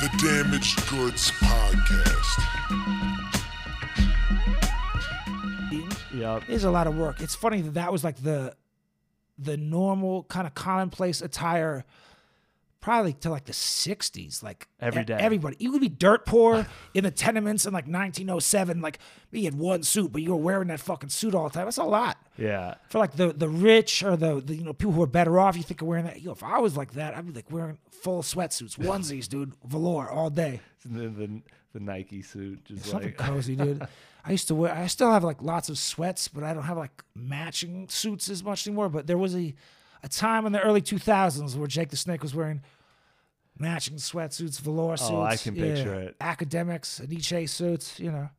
The Damaged Goods Podcast. Yep. It is a lot of work. It's funny that that was like the the normal kind of commonplace attire probably to like the 60s like Every e- everybody you would be dirt poor in the tenements in like 1907 like you had one suit but you were wearing that fucking suit all the time that's a lot Yeah. for like the the rich or the, the you know people who are better off you think of wearing that yo if i was like that i'd be like wearing full sweatsuits onesies dude velour all day The, the, the Nike suit, just something like cozy, dude. I used to wear. I still have like lots of sweats, but I don't have like matching suits as much anymore. But there was a a time in the early 2000s where Jake the Snake was wearing matching sweatsuits, velour suits. Oh, I can picture it. Academics, Nietzsche suits. You know,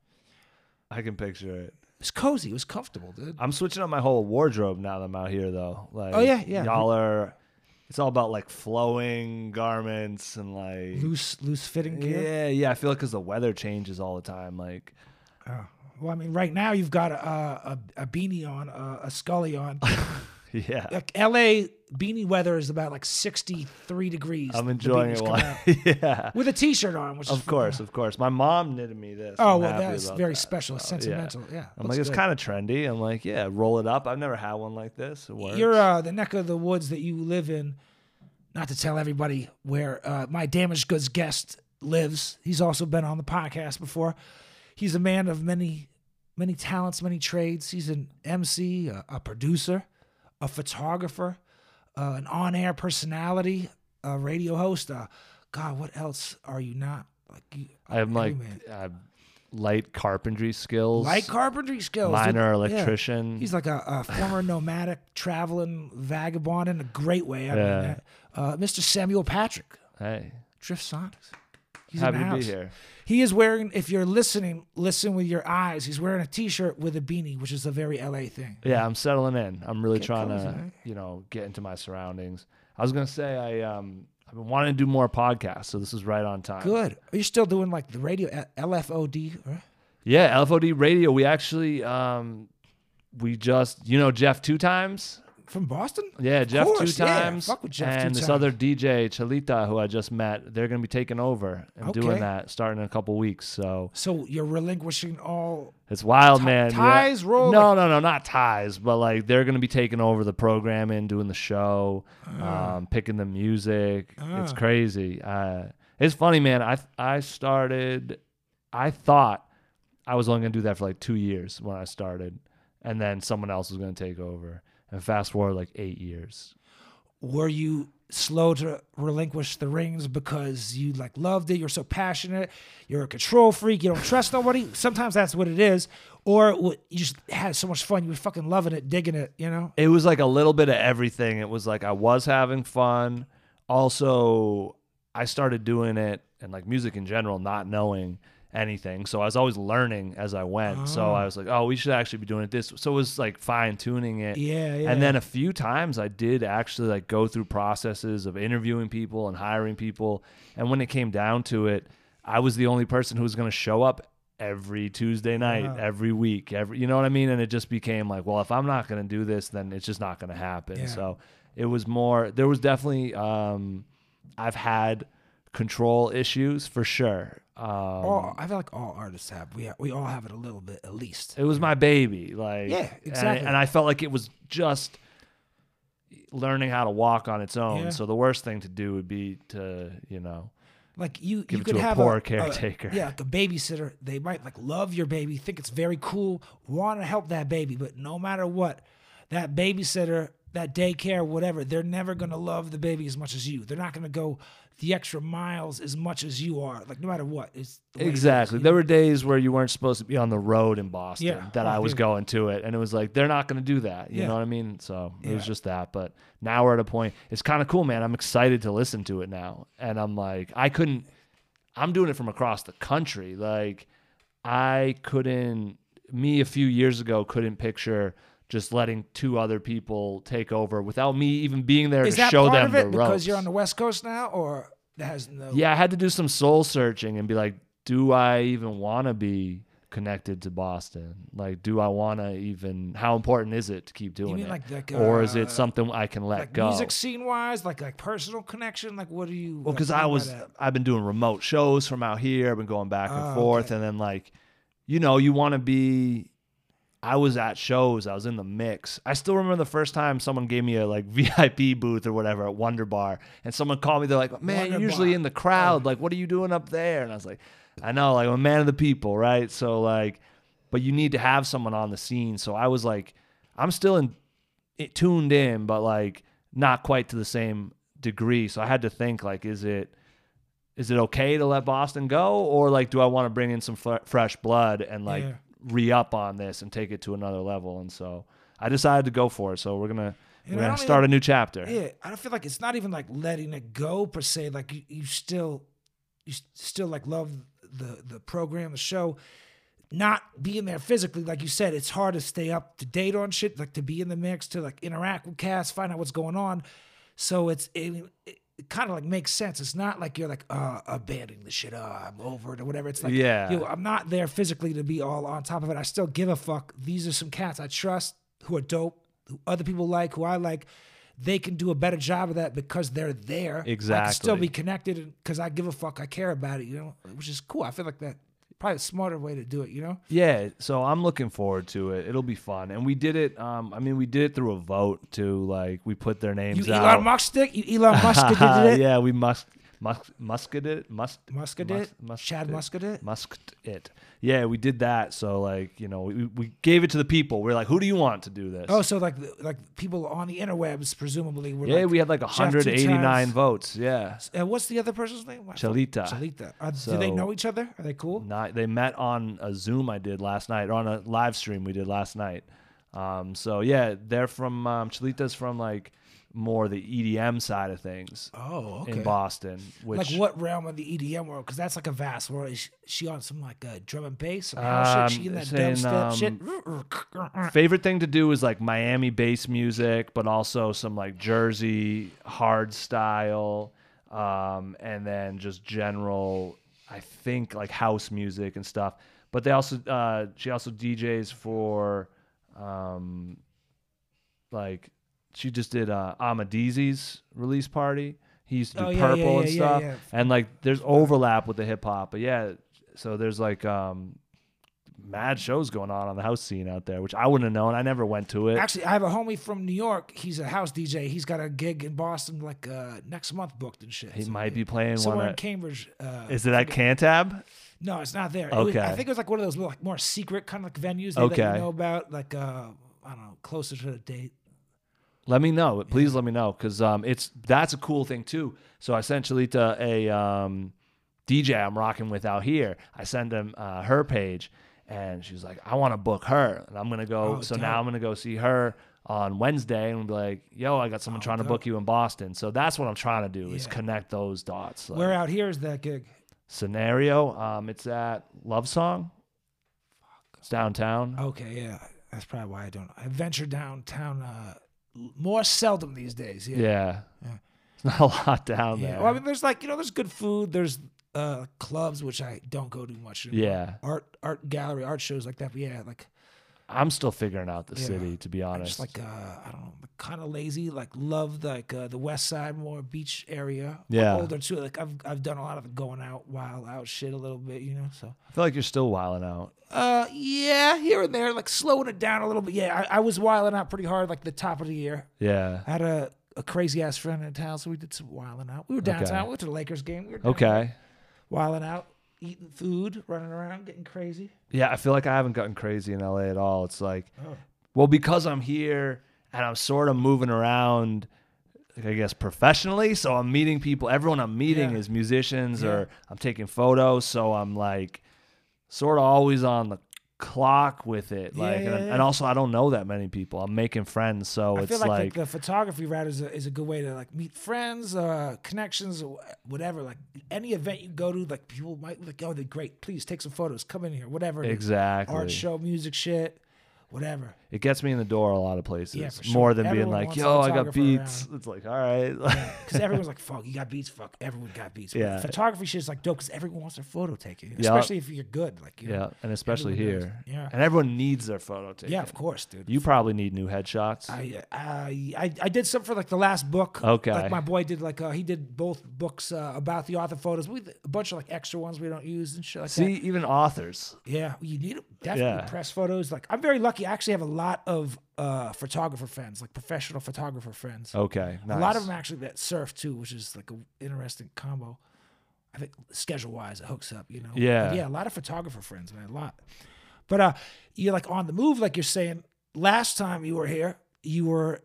I can picture it. it was cozy. It was comfortable, dude. I'm switching up my whole wardrobe now that I'm out here, though. Like, Oh, yeah, yeah. Y'all are. It's all about like flowing garments and like. Loose, loose fitting gear. Yeah, yeah. I feel like because the weather changes all the time. Like, oh, Well, I mean, right now you've got a a, a beanie on, a, a scully on. yeah. like L.A. beanie weather is about like 63 degrees. I'm enjoying it while. yeah. with a t-shirt on, which is Of course, of course. My mom knitted me this. Oh I'm well, happy that's very that. special, So, sentimental. Yeah, I'm looks like, it's kind of trendy. I'm like, yeah, roll it up. I've never had one like this. You're uh, the neck of the woods that you live in. Not to tell everybody where uh, my damaged goods guest lives. He's also been on the podcast before. He's a man of many, many talents, many trades. He's an MC, a, a producer, a photographer, uh, an on-air personality, a radio host. Uh, God, what else are you not? Like you, I have like uh, light carpentry skills. light carpentry skills. dude. minor Yeah. electrician. He's like a, a former nomadic, traveling vagabond in a great way. I Yeah. mean, that. Uh, Mr. Samuel Patrick, hey, Drift Sonics. He's happy in the to be here. He is wearing. If you're listening, listen with your eyes. He's wearing a T-shirt with a beanie, which is a very LA thing. Yeah, I'm settling in. I'm really Get trying cozy, to, you know, get into my surroundings. I was gonna say I um I've been wanting to do more podcasts, so this is right on time. Good. Are you still doing like the radio LFOD? Yeah, LFOD radio. We actually um we just you know Jeff two times. From Boston? Yeah, Jeff two yeah. times. Fuck with Jeff two and this times. other DJ Chalita who I just met. They're gonna be taking over and Okay. doing that starting in a couple weeks. So So you're relinquishing all. It's wild, Ti- man. ties roll, No, no, no, not ties, but like they're gonna be taking over the programming, doing the show, Ah. um, picking the music. It's crazy. Uh, it's funny, man. I I started. I thought I was only gonna do that for like two years when I started, and then someone else was gonna take over. And fast forward like eight years. Were you slow to relinquish the rings because you like loved it? You're so passionate. You're a control freak. You don't trust nobody. Sometimes that's what it is. Or you just had so much fun. You were fucking loving it, digging it. You know. it was like a little bit of everything. It was like I was having fun. Also, I started doing it and like music in general, not knowing anything. So I was always learning as I went. So I was like, oh, we should actually be doing it this. So it was like fine tuning it. Yeah, yeah. And then a few times I did actually like go through processes of interviewing people and hiring people. And when it came down to it, I was the only person who was going to show up every Tuesday night, every week, every you know what I mean? And it just became like, well, if I'm not going to do this, then it's just not going to happen. Yeah. So it was more there was definitely um I've had control issues for sure. Um all, I feel like all artists have. We we all have it a little bit, at least. it was my baby like Yeah, and- exactly. and, i felt like it was just learning how to walk on its own Yeah. so the worst thing to do would be to you know Like you, Give you it could to a poor a, caretaker. yeah, like a babysitter. They might like love your baby, think it's very cool, want to help that baby, but no matter what, that babysitter, that daycare, whatever, they're never gonna love the baby as much as you. They're not gonna go the extra miles as much as you are. Like no matter what, it's the way it is, exactly there know? were days where you weren't supposed to be on the road in boston Yeah. that Oh, i was dude. going to it and it was like they're not going to do that you Yeah. know what i mean so it was just that but now we're at a point it's kind of cool man i'm excited to listen to it now and i'm like i couldn't i'm doing it from across the country like i couldn't me a few years ago couldn't picture just letting two other people take over without me even being there Is to that show part them of it the because ropes. you're on the West Coast now, or that has no? Yeah, I had to do some soul searching and be like, do I even want to be connected to Boston? Like, do I want to even? How important is it to keep doing mean it, like- like, or is uh, it something I can let like go? music scene wise, like like personal connection. Like what do you? Well, like, because I you was, that? I've been doing remote shows from out here. I've been going back and Oh, forth, okay. and then like, you know, you want to be. I was at shows. I was in the mix. I still remember the first time someone gave me a like VIP booth or whatever at Wonder Bar, and someone called me. They're like, "Man, Wonder you're usually Bar. in the crowd. Oh. Like, what are you doing up there?" And I was like, "I know, like I'm a man of the people, right? So like, but you need to have someone on the scene." So I was like, I'm still in it tuned in, but like not quite to the same degree. So I had to think like, is it is it okay to let Boston go, or like do I want to bring in some fr- fresh blood and like Yeah. Re up on this and take it to another level? And so I decided to go for it. So we're gonna And we're gonna start even- a new chapter. Yeah, I don't feel like it's not even like letting it go per se. Like you, you still, you still like love the the program, the show. Not being there physically, like you said, it's hard to stay up to date on shit. Like to be in the mix, to like interact with cast, find out what's going on. So it's it, it, kind of like makes sense. It's not like you're like uh, abandoning the shit. Uh, I'm over it or whatever. It's like Yeah. yo, I'm not there physically to be all on top of it. I still give a fuck. These are some cats I trust who are dope, who other people like, who I like. They can do a better job of that because they're there. Exactly. I can still be connected because I give a fuck. I care about it, you know, which is cool. I feel like that probably a smarter way to do it, you know? Yeah, so I'm looking forward to it. It'll be fun, and we did it. Um, I mean, we did it through a vote too. Like we put their names You out. Elon Musk stick? You Elon Musk did it? yeah, we must musk musket it. Must Musk did it? musked Chad it. Musk did it? Musked it. Yeah, we did that. So like, you know, we, we gave it to the people. We are like, who do you want to do this? Oh, so like like people on the interwebs presumably were yeah, like, we had like 189 votes. Yeah. And what's the other person's name? Chalita. Chalita. Uh, do they know each other? Are they cool? Not, they met on a Zoom I did last night, or on a live stream we did last night. Um, so yeah, they're from um, Chalita's from like more the EDM side of things Oh, okay. in Boston. Which like what realm of the EDM world? Because that's like a vast world. Is she on some like uh, drum and bass? Some house shit? She in Um, that saying, dubstep shit? favorite thing to do is like Miami bass music, but also some like Jersey hard style, um, and then just general, I think like house music and stuff. But they also, uh, she also DJs for, um, like, she just did uh, Amadee's release party. He used to do Oh, yeah, purple and yeah, yeah, stuff, yeah. and like there's overlap with the hip hop. But yeah, so there's like um, mad shows going on on the house scene out there, which I wouldn't have known. I never went to it. Actually, I have a homie from New York. He's a house DJ. He's got a gig in Boston like uh, next month booked and shit. he So, might be playing somewhere one. in Cambridge. Uh, is it at Cantab? no, it's not there. It was- I think it was like one of those like more secret kind of like venues Okay. you know about, like uh, I don't know, closer to the date. Let me know. Please let me know because um, it's that's a cool thing too. So I sent Chalita a um, DJ I'm rocking with out here. I send him uh, her page, and she's like, "I want to book her," and I'm gonna go. Oh, so dope. now I'm gonna go see her on Wednesday and be like, "Yo, I got someone trying to book you in Boston." So that's what I'm trying to do is connect those dots. Like, Where out here is that gig? scenario. Um, it's at Love Song. It's downtown. Okay, yeah, that's probably why I don't. I venture downtown uh, more seldom these days. Yeah. Yeah. Yeah. It's not a lot down Yeah. there. Well, I mean, there's like you know, there's good food. There's uh, clubs which I don't go to much. Anymore. Yeah. Art, art gallery, art shows like that. But yeah, like I'm still figuring out the Yeah. city, to be I'm honest. just like uh, I don't know, kind of lazy. Like love like uh, the West Side more beach area. I'm Yeah. older too. Like I've I've done a lot of going out, wild out shit a little bit. You know, so I feel like you're still wilding out. uh, yeah, here and there, like slowing it down a little bit. Yeah, I, I was wilding out pretty hard like the top of the year. Yeah. I had a, a crazy ass friend in town, so we did some wilding out. We were downtown. Okay. We went to the Lakers game. We were Okay. wilding out, eating food, running around, getting crazy. Yeah, I feel like I haven't gotten crazy in LA at all. It's like, Oh. well, because I'm here and I'm sort of moving around, I guess professionally. So I'm meeting people. Everyone I'm meeting Yeah. is musicians Yeah. or I'm taking photos. So I'm like, sort of always on the clock with it. Yeah, Like, yeah, and, yeah. and also I don't know that many people. I'm making friends. So I it's feel like, like, the, the photography route is a, is a good way to like meet friends, uh, connections, whatever. Like any event you go to, like people might like, oh, they're great. Please take some photos. Come in here, whatever. exactly. Art show, music shit, whatever. It gets me in the door a lot of places. Yeah, sure. More than being like, yo, I got beats. around. It's like, all right. Because everyone's like, fuck, you got beats? Fuck, everyone got beats. But Yeah. Photography shit is like dope because everyone wants their photo taken, Yeah. especially if you're good. Like, you know. yeah. And especially here. does. Yeah. And everyone needs their photo taken. Yeah, of course, dude. You probably need new headshots. I, I I I did some for like the last book. Okay. Like my boy did like uh, he did both books uh, about the author photos with a bunch of like extra ones we don't use and shit like See, that. even authors. Yeah, you need. Definitely Yeah. press photos. Like I'm very lucky. I actually have a lot of uh, photographer friends, like professional photographer friends. Okay. Nice. A lot of them actually that surf too, which is like an interesting combo. I think schedule wise it hooks up, you know. But Yeah. yeah, a lot of photographer friends, man, a lot. But uh you're like on the move, like you're saying. Last time you were here, you were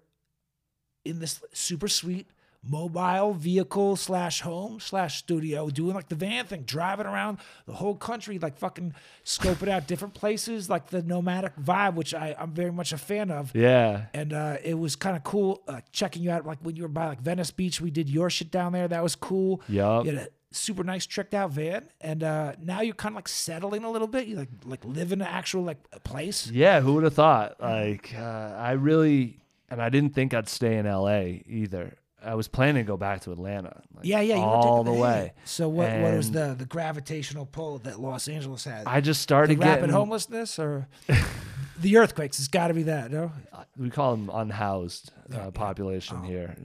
in this super sweet mobile vehicle slash home slash studio doing like the van thing driving around the whole country like fucking scoping out different places like the nomadic vibe which I, i'm very much a fan of Yeah. and uh, it was kind of cool uh, checking you out. Like when you were by like Venice Beach, we did your shit down there. That was cool. Yeah You had a super nice tricked out van, and uh, now you're kind of like settling a little bit. You like like live in an actual like a place. Yeah, who would have thought? Like, uh, I really, and I didn't think I'd stay in LA either. I was planning to go back to Atlanta. Like, Yeah, yeah, all the way. So what what was the the gravitational pull that Los Angeles had? I just the started rapid getting. homelessness or the earthquakes? It's got to be that. No, We call them unhoused uh, population Oh. here.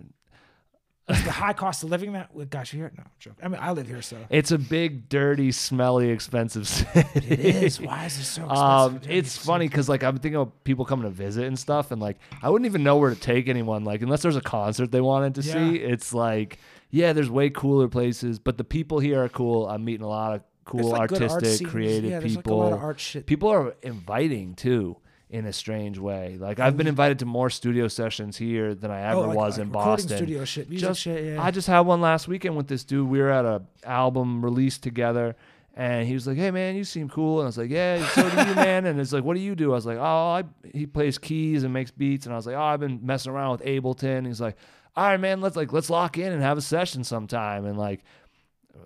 It's the high cost of living that what got you here. No, joke. I mean, I live here, so It's a big, dirty, smelly, expensive city. it is. Why is it so expensive? Um, it's funny because like I'm thinking of people coming to visit and stuff, and like I wouldn't even know where to take anyone. Like unless there's a concert they wanted to see, it's like yeah, there's way cooler places, but the people here are cool. I'm meeting a lot of cool, like, good art artistic, creative yeah, people. Like a lot of art shit. People are inviting too. In a strange way, like I've been invited to more studio sessions here than I oh, ever Oh, like- was like in recording Boston. studio shit, music just, shit, yeah. I just had one last weekend with this dude. We were at a album release together, and he was like, "Hey man, you seem cool." And I was like, "Yeah, so do you, man." And it's like, "What do you do?" I was like, "Oh, I, he plays keys and makes beats." And I was like, "Oh, I've been messing around with Ableton." And He's like, "All right, man, let's like let's lock in and have a session sometime." And like,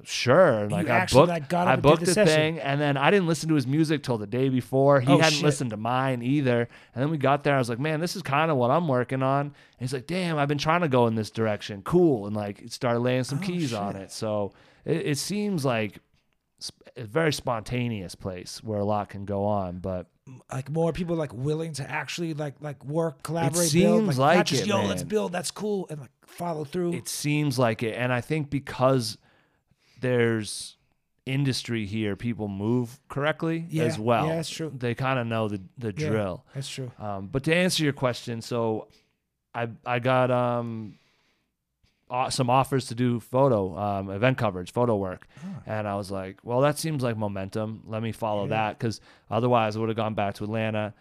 sure. Like I booked, like, got I booked the thing, and then I didn't listen to his music till the day before. He Oh, hadn't shit. listened to mine either. And then we got there. I was like, "Man, this is kind of what I'm working on." And he's like, "Damn, I've been trying to go in this direction. Cool." And like started laying some Oh, keys on it. So it, it seems like a very spontaneous place where a lot can go on. But like more people like willing to actually like like work, collaborate, build. seems Like, not like just it, yo, let's build. That's cool, and like follow through. it seems like it. And I think because there's industry here, people move correctly Yeah, as well. yeah, that's true. They kind of know the the Yeah. drill. That's true. Um, but to answer your question, so I I got um uh, some offers to do photo um, event coverage, photo work, and I was like, well, that seems like momentum. Let me follow Yeah. that because otherwise I would have gone back to Atlanta.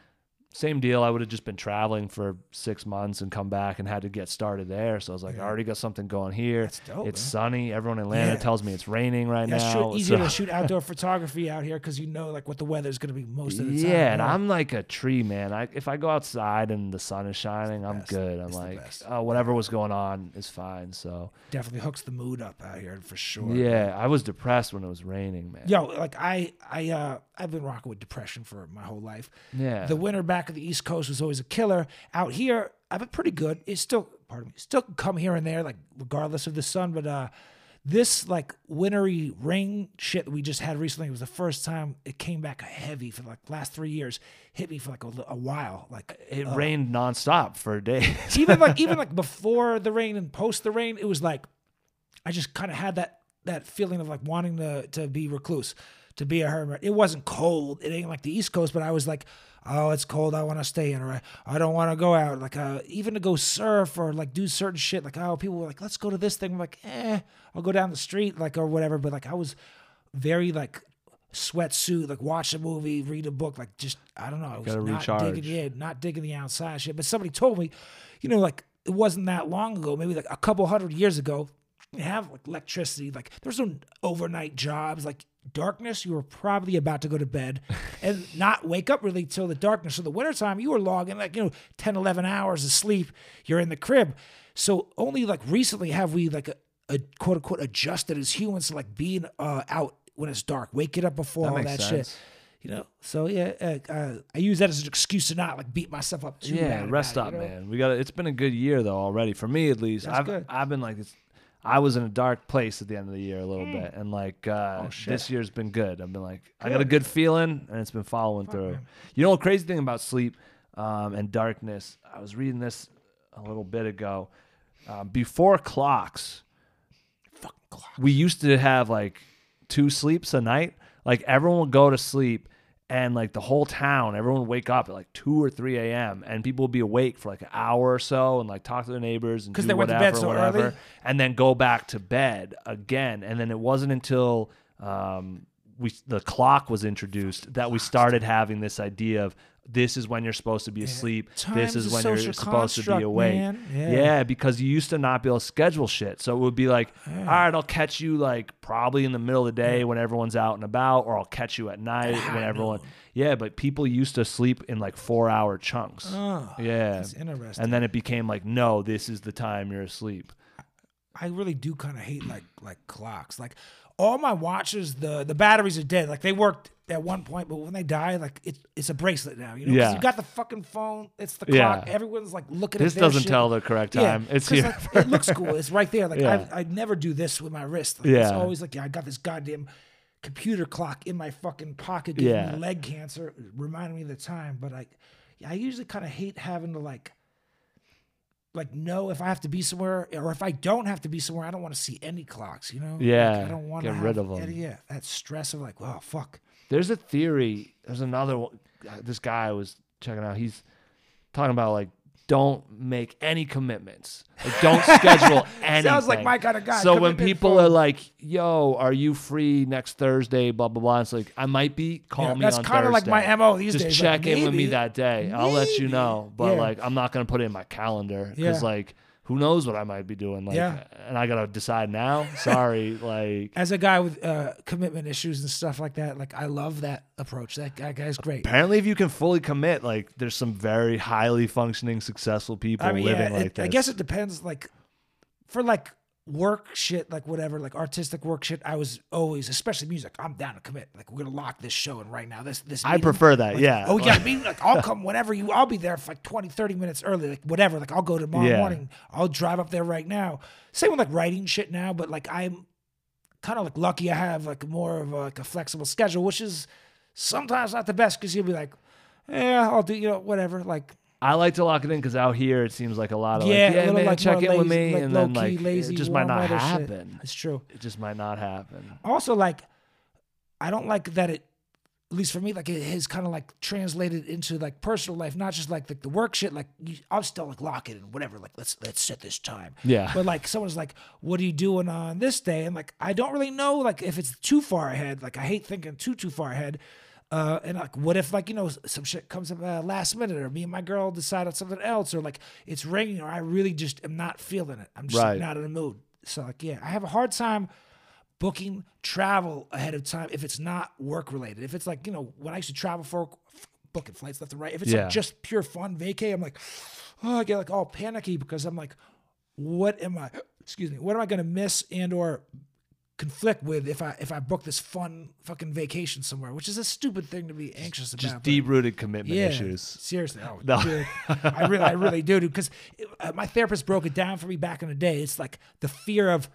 Same deal. I would have just been traveling for six months and come back and had to get started there. So I was like, I already got something going here. Dope, it's man. sunny. Everyone in Atlanta Yeah. tells me it's raining right That's now. It's Easier so- to shoot outdoor photography out here because you know like what the weather is gonna be most of the time. yeah, and I'm like a tree man. I if I go outside and the sun is shining, I'm good. I'm It's like, oh, whatever was going on is fine. So definitely hooks the mood up out here for sure. yeah, I was depressed when it was raining, man. Yo, like I, I, uh, I've been rocking with depression for my whole life. Yeah. The winter back of the East Coast was always a killer. Out here, I've been pretty good. It's still, pardon me, still come here and there, like regardless of the sun. But uh, this like wintry rain shit that we just had recently was the first time it came back heavy for like last three years. Hit me for like a, a while. Like it uh, rained nonstop for days. even like even like before the rain and post the rain, it was like I just kind of had that that feeling of like wanting to to be recluse, to be a hermit. It wasn't cold. It ain't like the East Coast, but I was like, oh, it's cold. I want to stay in, or I, I don't want to go out. Like uh, even to go surf or like do certain shit. Like oh, people were like, let's go to this thing. I'm like, eh, I'll go down the street like or whatever. But like I was very like sweatsuit, like watch a movie, read a book, like just I don't know. I was not recharge. digging yeah, not digging the outside shit. But somebody told me, you know, like it wasn't that long ago, maybe like a couple hundred years ago, have like electricity, like there's no overnight jobs, like darkness, you were probably about to go to bed and not wake up really till the darkness. So the wintertime, you were logging like, you know, 10, 11 hours of sleep. You're in the crib. So only like recently have we like a, a quote unquote adjusted as humans to like being uh, out when it's dark, waking up before That all that sense. shit. You know, so yeah, uh, uh, I use that as an excuse to not like beat myself up too yeah, rest up, it, you know? man. We got. It's been a good year though already for me at least. That's I've good. I've been like it's. I was in a dark place at the end of the year a little bit, and like uh, Oh, shit. this year's been good. I've been like, I got a good feeling, and it's been following through. You know, a crazy thing about sleep um, and darkness. I was reading this a little bit ago. Um, before clocks, Fucking clock. we used to have like two sleeps a night. Like everyone would go to sleep and like the whole town, everyone would wake up at like two or three a.m. and people would be awake for like an hour or so and like talk to their neighbors and 'Cause do they went to whatever, bed so whatever, early? and then go back to bed again. And then it wasn't until um, we the clock was introduced that we started having this idea of this is when you're supposed to be asleep. This is when you're supposed to be awake. Yeah. yeah, because you used to not be able to schedule shit. So it would be like, all right, I'll catch you like probably in the middle of the day when everyone's out and about, or I'll catch you at night high when everyone. Yeah, but people used to sleep in like four hour chunks. Oh, yeah. that's interesting. And then it became like, no, this is the time you're asleep. I really do kind of hate like like clocks. Like all my watches, the the batteries are dead. Like they worked at one point, but when they die, like it's it's a bracelet now. You know, Yeah. you got the fucking phone. It's the Yeah. clock. Everyone's like looking This at this doesn't shit. tell the correct Yeah, time. it's 'cause, here. like, it looks cool. It's right there. Like Yeah. I I never do this with my wrist. Like, It's always like yeah, I got this goddamn computer clock in my fucking pocket giving Yeah. me leg cancer, reminding me of the time. But I yeah, I usually kind of hate having to like like know if I have to be somewhere or if I don't have to be somewhere, I don't want to see any clocks, you know? Like, Yeah, I don't want to get rid of of 'em. any- Yeah, that stress of like, well, fuck. There's a theory. There's another one. This guy I was checking out. He's talking about like don't make any commitments. Like, don't schedule anything. Sounds like my kind of guy. So when people are like, "Yo, are you free next Thursday?" Blah blah blah. It's like I might be. Call Yeah, me that's kinda like my MO these Just days, check like, in with me that day. I'll let you know. But Yeah. like, I'm not gonna put it in my calendar because Yeah. like, who knows what I might be doing? Like, Yeah. and I gotta decide now. Sorry, like. as a guy with uh, commitment issues and stuff like that, like I love that approach. That guy, guy's great. Apparently, if you can fully commit, like there's some very highly functioning, successful people I mean, living yeah, like it- this. I guess it depends. Like for like work shit, like whatever, like artistic work shit. I was always, especially music. I'm down to commit. Like we're gonna lock this show, and right now this this. I prefer that. like, yeah. Oh, we got a meeting. Like I'll come whenever you. I'll be there for like 20, 30 minutes early. Like whatever. Like I'll go tomorrow Yeah. morning. I'll drive up there right now. Same with like writing shit now, but like I'm kind of like lucky. I have like more of a, like a flexible schedule, which is sometimes not the best because you'll be like, yeah, I'll do you know whatever. Like I like to lock it in because out here it seems like a lot of yeah, like, yeah, man, like check in with me, like and then like lazy, it just might not weather shit. happen. It's true. It just might not happen. Also, like, I don't like that it, at least for me, like it has kind of like translated into like personal life, not just like the, the work shit. Like you, I'm still like lock it in, whatever. Like let's let's set this time. Yeah. But like someone's like, what are you doing on this day? And like I don't really know like if it's too far ahead. Like I hate thinking too too far ahead. Uh, and like, what if like you know some shit comes up uh, last minute, or me and my girl decide on something else, or like it's raining, or I really just am not feeling it. I'm just Right. not in the mood. So like, yeah, I have a hard time booking travel ahead of time if it's not work related. If it's like, you know, when I used to travel for booking flights left and right, if it's Yeah. like just pure fun vacay, I'm like, oh, I get like all panicky because I'm like, what am I excuse me, what am I gonna miss and or conflict with if I if I book this fun fucking vacation somewhere, which is a stupid thing to be anxious about. Just deep rooted commitment yeah, issues. Seriously, oh, No. dude. I really, I really do, dude. Because uh, my therapist broke it down for me back in the day. It's like the fear of,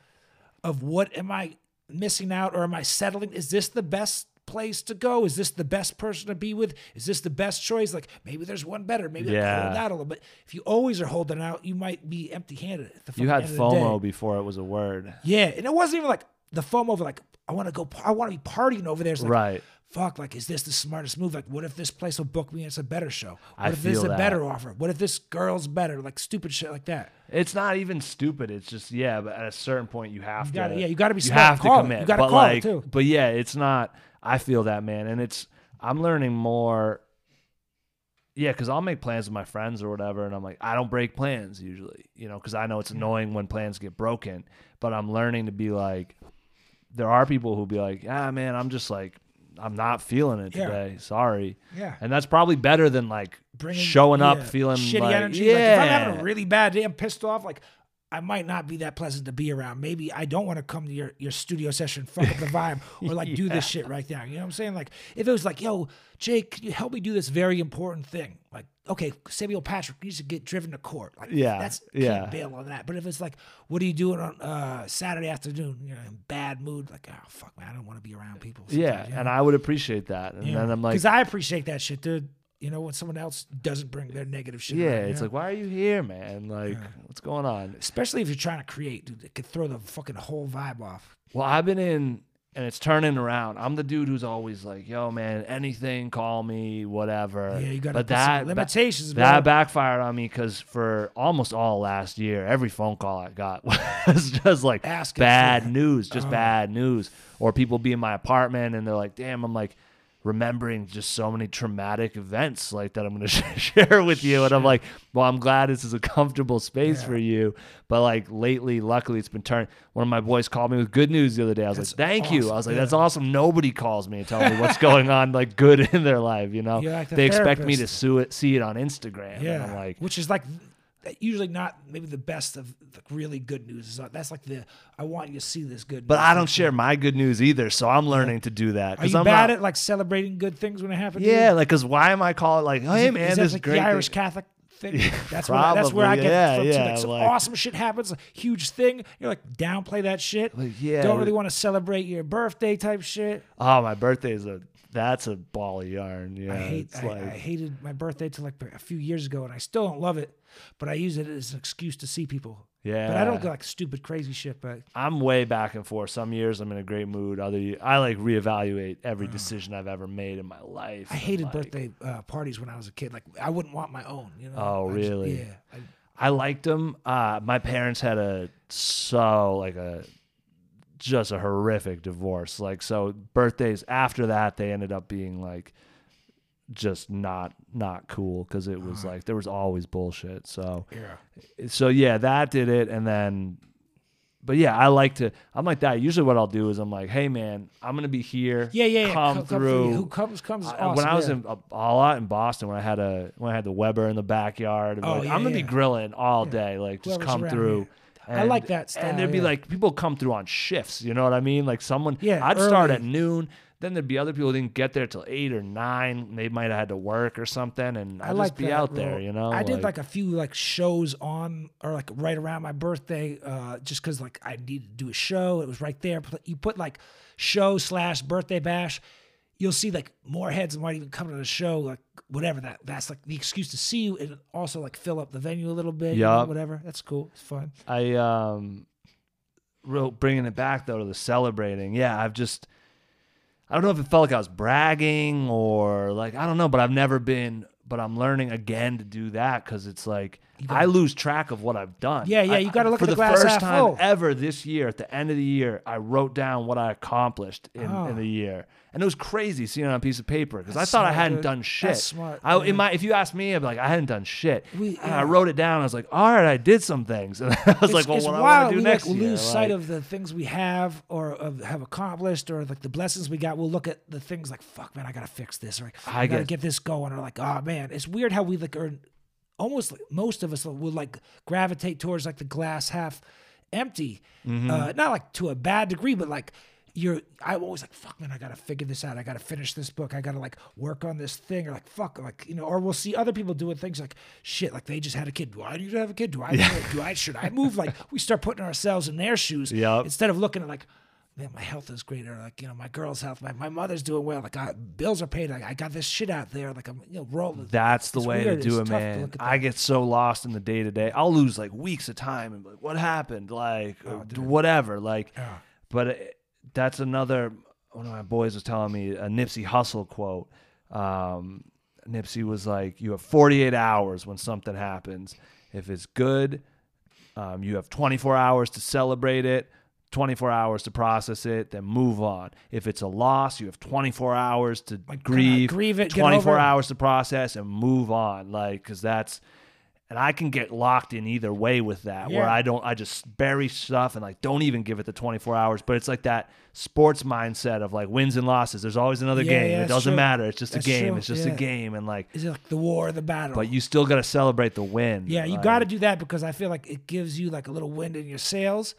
of what am I missing out, or am I settling? Is this the best place to go? Is this the best person to be with? Is this the best choice? Like maybe there's one better. Maybe Yeah. Hold out a little bit. If you always are holding out, you might be empty-handed. At the You had. FOMO before it was a word. Yeah, and it wasn't even like the FOMO of like I want to go. I want to be partying over there. It's like, Right. Fuck, like, is this the smartest move? Like, what if this place will book me and it's a better show? What I if this is a that. better offer? What if this girl's better? Like, stupid shit like that. It's not even stupid. It's just yeah, but at a certain point you have You to. gotta- yeah, you gotta be smart. You have Call to commit. You gotta but call it, too. But yeah, it's not. I feel that man, and it's. I'm learning more. Yeah, because I'll make plans with my friends or whatever, and I'm like, I don't break plans usually, you know, because I know it's mm-hmm. annoying when plans get broken. But I'm learning to be like, there are people who'll be like, ah, man, I'm just like, I'm not feeling it Yeah. today. Sorry. Yeah. And that's probably better than like Bringing showing up yeah, feeling shitty like, energy. Yeah. Like, if I'm having a really bad day, I'm pissed off. Like, I might not be that pleasant to be around. Maybe I don't want to come to your, your studio session, fuck up the vibe, or like do this shit right now. You know what I'm saying? Like if it was like, yo, Jake, can you help me do this very important thing? Like, okay, Samuel Patrick needs to get driven to court. Like, Yeah, that's yeah. can't bail on that. But if it's like, what are you doing on uh, Saturday afternoon? You're in bad mood. Like, oh fuck, man, I don't want to be around people. Yeah, you and? I would appreciate that. And then I'm like, because I appreciate that shit, dude. You know, when someone else doesn't bring their negative shit. yeah, around, it's know? like, why are you here, man? Like, what's going on? especially if you're trying to create, dude, it could throw the fucking whole vibe off. Well, I've been in, and it's turning around. I'm the dude who's always like, "Yo, man, anything, call me, whatever." Yeah, you put some that limitations, That backfired on me because for almost all last year, every phone call I got was just like Asking bad news, just Oh. bad news, or people be in my apartment and they're like, "Damn," I'm like. Remembering just so many traumatic events like that, I'm going to share with you, and I'm like, well, I'm glad this is a comfortable space Yeah. for you. But like lately, luckily, it's been turned. One of my boys called me with good news the other day. I was That's like, thank you. I was like, Yeah. that's awesome. Nobody calls me and tell me what's going on, like good in their life. You know, like the they expect me to sue it, see it on Instagram. Yeah, and I'm like, which is like usually not maybe the best of like really good news. Is like- That's like the I want you to see this good. but I don't share my good news either. So I'm learning to do that Are you I'm bad not, at like celebrating good things when it happens? yeah, like, cause why am I calling like, hey Is it- man, is this like great the Irish thing- Catholic thing. That's where that's where I get yeah, from yeah, Like some like- awesome shit happens, a huge thing. You're like downplay that shit. Like, yeah, don't really want to celebrate your birthday type shit. Oh, my birthday is a that's a ball of yarn. Yeah, I hate. I, like I hated my birthday till like a few years ago, and I still don't love it. But I use it as an excuse to see people. yeah. But I don't go like stupid crazy shit. But I'm way back and forth. Some years I'm in a great mood. Other I like reevaluate every decision I've ever made in my life. I hated like, birthday uh, parties when I was a kid. Like I wouldn't want my own. You know. Oh, I just- really? yeah. I, I liked them. Uh, my parents had a so like a just a horrific divorce. Like so, birthdays after that they ended up being like just not not cool because it was uh-huh. like there was always bullshit. So yeah. so yeah, that did it, and then. But yeah, I like to. I'm like that. Usually, what I'll do is I'm like, "Hey, man, I'm gonna be here. Yeah, yeah, yeah. Come Come- come through. you. Who comes comes I- awesome. when I was yeah. in a, a lot in Boston, when I had a when I had the Weber in the backyard, Oh, like, yeah, I'm gonna be grilling all day, like just Whoever's come around, through. I like that style, And there'd be yeah. like people come through on shifts. You know what I mean? Like someone. Yeah, I'd start at noon. Then there'd be other people who didn't get there till eight or nine. They might have had to work or something, and I'd I like just be out bro. there. You know, I did like a few like shows on or like right around my birthday, uh, just because like I needed to do a show. It was right there. You put like show slash birthday bash. You'll see like more heads might even come to the show, like whatever that. That's like the excuse to see you and also like fill up the venue a little bit. you know, whatever. That's cool. It's fun. I um real bringing it back though to the celebrating. Yeah, I've just I don't know if it felt like I was bragging or like I don't know, but I've never been but I'm learning again to do that cuz it's like I lose track of what I've done. Yeah, yeah, you gotta I- look for at the the glass first half time full. ever this year at the end of the year, I wrote down what I accomplished in, Oh. in the oh. year. And it was crazy seeing it on a piece of paper because I thought I hadn't dude. done shit. That's smart, I, in my, if you ask me, I'd be like, I hadn't done shit. We- and I wrote it down. I was like, all right, I did some things. And I was it's, like, well, what do I want to do we next like, year? lose sight of the things we have or of, have accomplished or like the blessings we got. We'll look at the things like, fuck, man, I gotta fix this or I I gotta get- get this going or like, oh man, it's weird how we like are almost like most of us will like gravitate towards like the glass half empty. Mm-hmm. Uh, not like to a bad degree, but like. You're, I'm always like, fuck, man, I gotta figure this out. I gotta finish this book. I gotta like work on this thing, or like, fuck, like you know. Or we'll see other people doing things like, shit, like they just had a kid. Do I need to have a kid? Do I? Do I? Should I move? Like we start putting ourselves in their shoes Yup. instead of looking at like, man, my health is great, or like you know, my girl's health, my, my mother's doing well. Like I, bills are paid. Like, I got this shit out there. Like I'm, you know, rolling. That's the It's way weird. to do It's it, man. I get so lost in the day to day. I'll lose like weeks of time and be like, what happened? Like, Oh, whatever. Like, but it, that's another. One of my boys was telling me a Nipsey Hussle quote. Um, Nipsey was like, "You have 48 hours when something happens. If it's good, um, you have 24 hours to celebrate it." 24 hours to process it, then move on. If it's a loss, you have 24 hours to grieve, grieve it, 24 over hours to process and move on. Like, cause that's, And I can get locked in either way with that, where I don't, I just bury stuff and like don't even give it the 24 hours. But it's like that sports mindset of like wins and losses. There's always another Yeah, game. yeah, it doesn't true. matter. It's just That's a game. true, It's just a game. And like, Is it like the war or the battle? but you still got to celebrate the win. Yeah, you Like, got to do that because I feel like it gives you like a little wind in your sails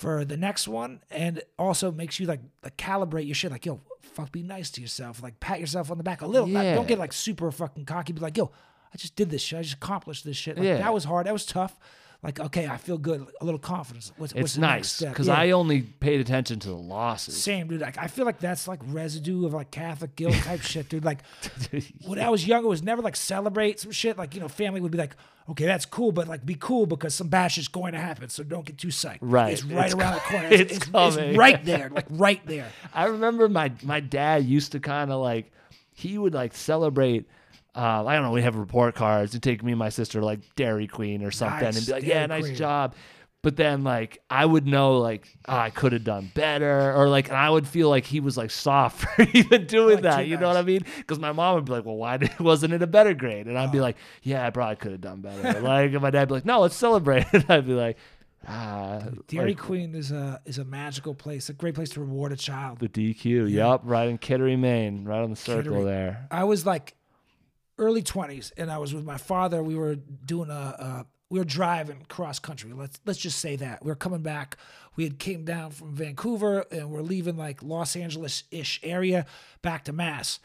for the next one, and also makes you like, like calibrate your shit. Like, yo, fuck, be nice to yourself. Like, pat yourself on the back a little. Not- Yeah. don't get like super fucking cocky. Be like, yo, I just did this shit. I just accomplished this shit. Like, Yeah. that was hard. That was tough. Like, okay, I feel good. A little confidence. What's, what's It's next nice because Yeah. I only paid attention to the losses. Same, dude. Like, I feel like that's like residue of like Catholic guilt type shit, dude. Like, when I was younger, it was never like celebrate some shit. Like, you know, family would be like, okay, that's cool, but like be cool because some bash is going to happen. So don't get too psyched. Right. It's right It's around the corner. it's it's, coming. right there. Like right there. I remember my my dad used to kind of like he would like celebrate. Uh, I don't know. We have report cards to take me and my sister like Dairy Queen or something, Nice, and be like, Dairy "Yeah, nice Queen. job." But then like I would know like oh, I could have done better, or like and I would feel like he was like soft for even doing Like, that. You know what I mean? Because my mom would be like, "Well, why did, wasn't it a better grade?" And I'd be like, "Yeah, I probably could have done better." like and my dad'd be like, "No, let's celebrate." And I'd be like, "Ah." Dairy like, Queen is a is a magical place, a great place to reward a child. The DQ, yep, right in Kittery, Maine, right on the circle Kittery. there. I was like early twenties, and I was with my father. We were doing a, a we were driving cross country. Let's let's just say that we were coming back. We had came down from Vancouver, and we're leaving like Los Angeles ish area back to Mass,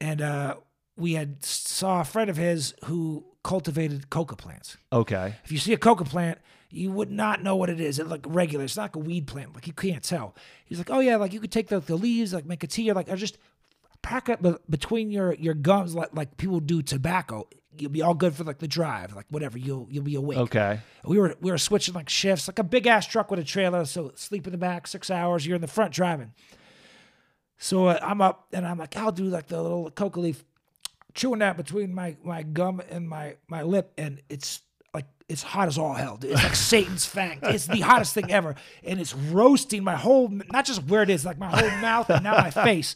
and uh, we had saw a friend of his who cultivated coca plants. Okay. If you see a coca plant, you would not know what it is. It's like regular. It's not like a weed plant. Like you can't tell. He's like, oh yeah, like you could take the, the leaves, like make a tea, or like or just pack it between your your gums, like like people do tobacco. You'll be all good for like the drive, like whatever. You'll you'll be awake. Okay. We were we were switching like shifts, like a big ass truck with a trailer. So sleep in the back six hours. You're in the front driving. So uh, I'm up and I'm like, I'll do like the little coca leaf, chewing that between my my gum and my my lip, and it's like it's hot as all hell. dude. It's like Satan's fang. It's the hottest thing ever, and it's roasting my whole not just where it is, like my whole mouth and now my face.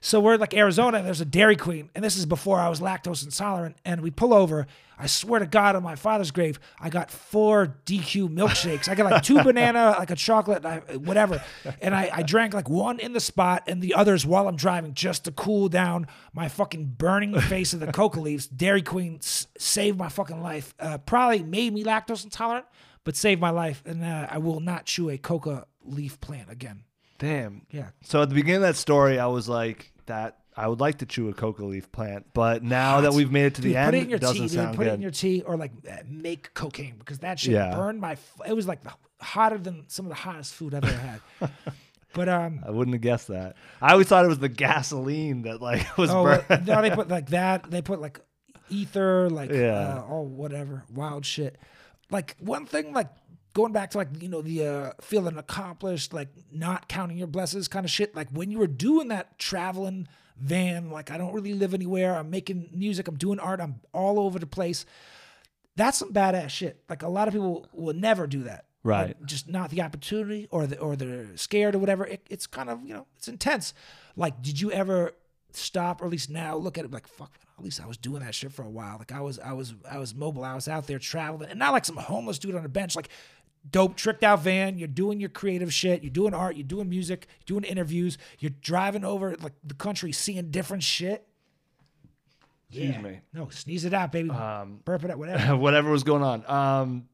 So we're like Arizona, and there's a Dairy Queen, and this is before I was lactose intolerant. And we pull over. I swear to God, on my father's grave, I got four DQ milkshakes. I got like two banana, like a chocolate, I, whatever. And I, I drank like one in the spot and the others while I'm driving just to cool down my fucking burning face of the coca leaves. Dairy Queen s- saved my fucking life. Uh, probably made me lactose intolerant, but saved my life. And uh, I will not chew a coca leaf plant again. Damn. Yeah. So at the beginning of that story, I was like, that I would like to chew a coca leaf plant, but now that we've made it to the Dude, end, put it in your it doesn't tea, dude. sound Put good. it in your tea or like uh, make cocaine because that shit Yeah. burned my. F- it was like hotter than some of the hottest food I've ever had. but um, I wouldn't have guessed that. I always thought it was the gasoline that like was oh burned. uh, no, they put like that. They put like ether, like Yeah. uh, oh whatever, wild shit. Like one thing, like going back to like you know the uh, feeling accomplished, like not counting your blessings kind of shit. Like when you were doing that traveling van, like I don't really live anywhere. I'm making music. I'm doing art. I'm all over the place. That's some badass shit. Like a lot of people will never do that. Right. Like, just not the opportunity or the or they're scared or whatever. It, it's kind of, you know, it's intense. Like, did you ever stop or at least now look at it like, fuck, at least I was doing that shit for a while. Like I was I was I was mobile. I was out there traveling. And not like some homeless dude on a bench, like dope tricked out van. You're doing your creative shit. You're doing art. You're doing music. You're doing interviews. You're driving over like the country, seeing different shit. Excuse Yeah. me. No, sneeze it out, baby. Um, Burp it out, whatever. whatever was going on. Um,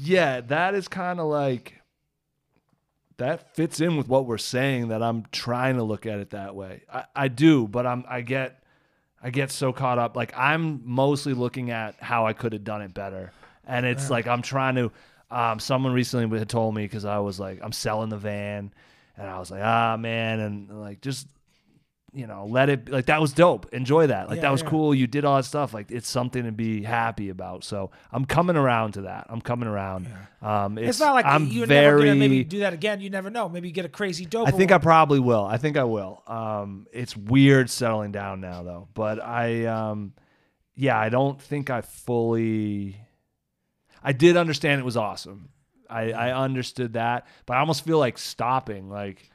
yeah, that is kind of like that fits in with what we're saying. That I'm trying to look at it that way. I, I do, but I'm I get I get so caught up. Like I'm mostly looking at how I could have done it better, and it's like I'm trying to. Um, someone recently had told me because I was like I'm selling the van, and I was like ah man, and like just you know, let it like that was dope. Enjoy that. Like Yeah, that was yeah. cool. You did all that stuff. Like it's something to be happy about. So I'm coming around to that. I'm coming around. Um, it's, It's, not like I'm you're very. never gonna maybe do that again. You never know. Maybe you get a crazy dope. I think I probably will. I think I will. Um, it's weird settling down now though. But I, um, yeah, I don't think I fully. I did understand it was awesome. I, I understood that, but I almost feel like stopping. Like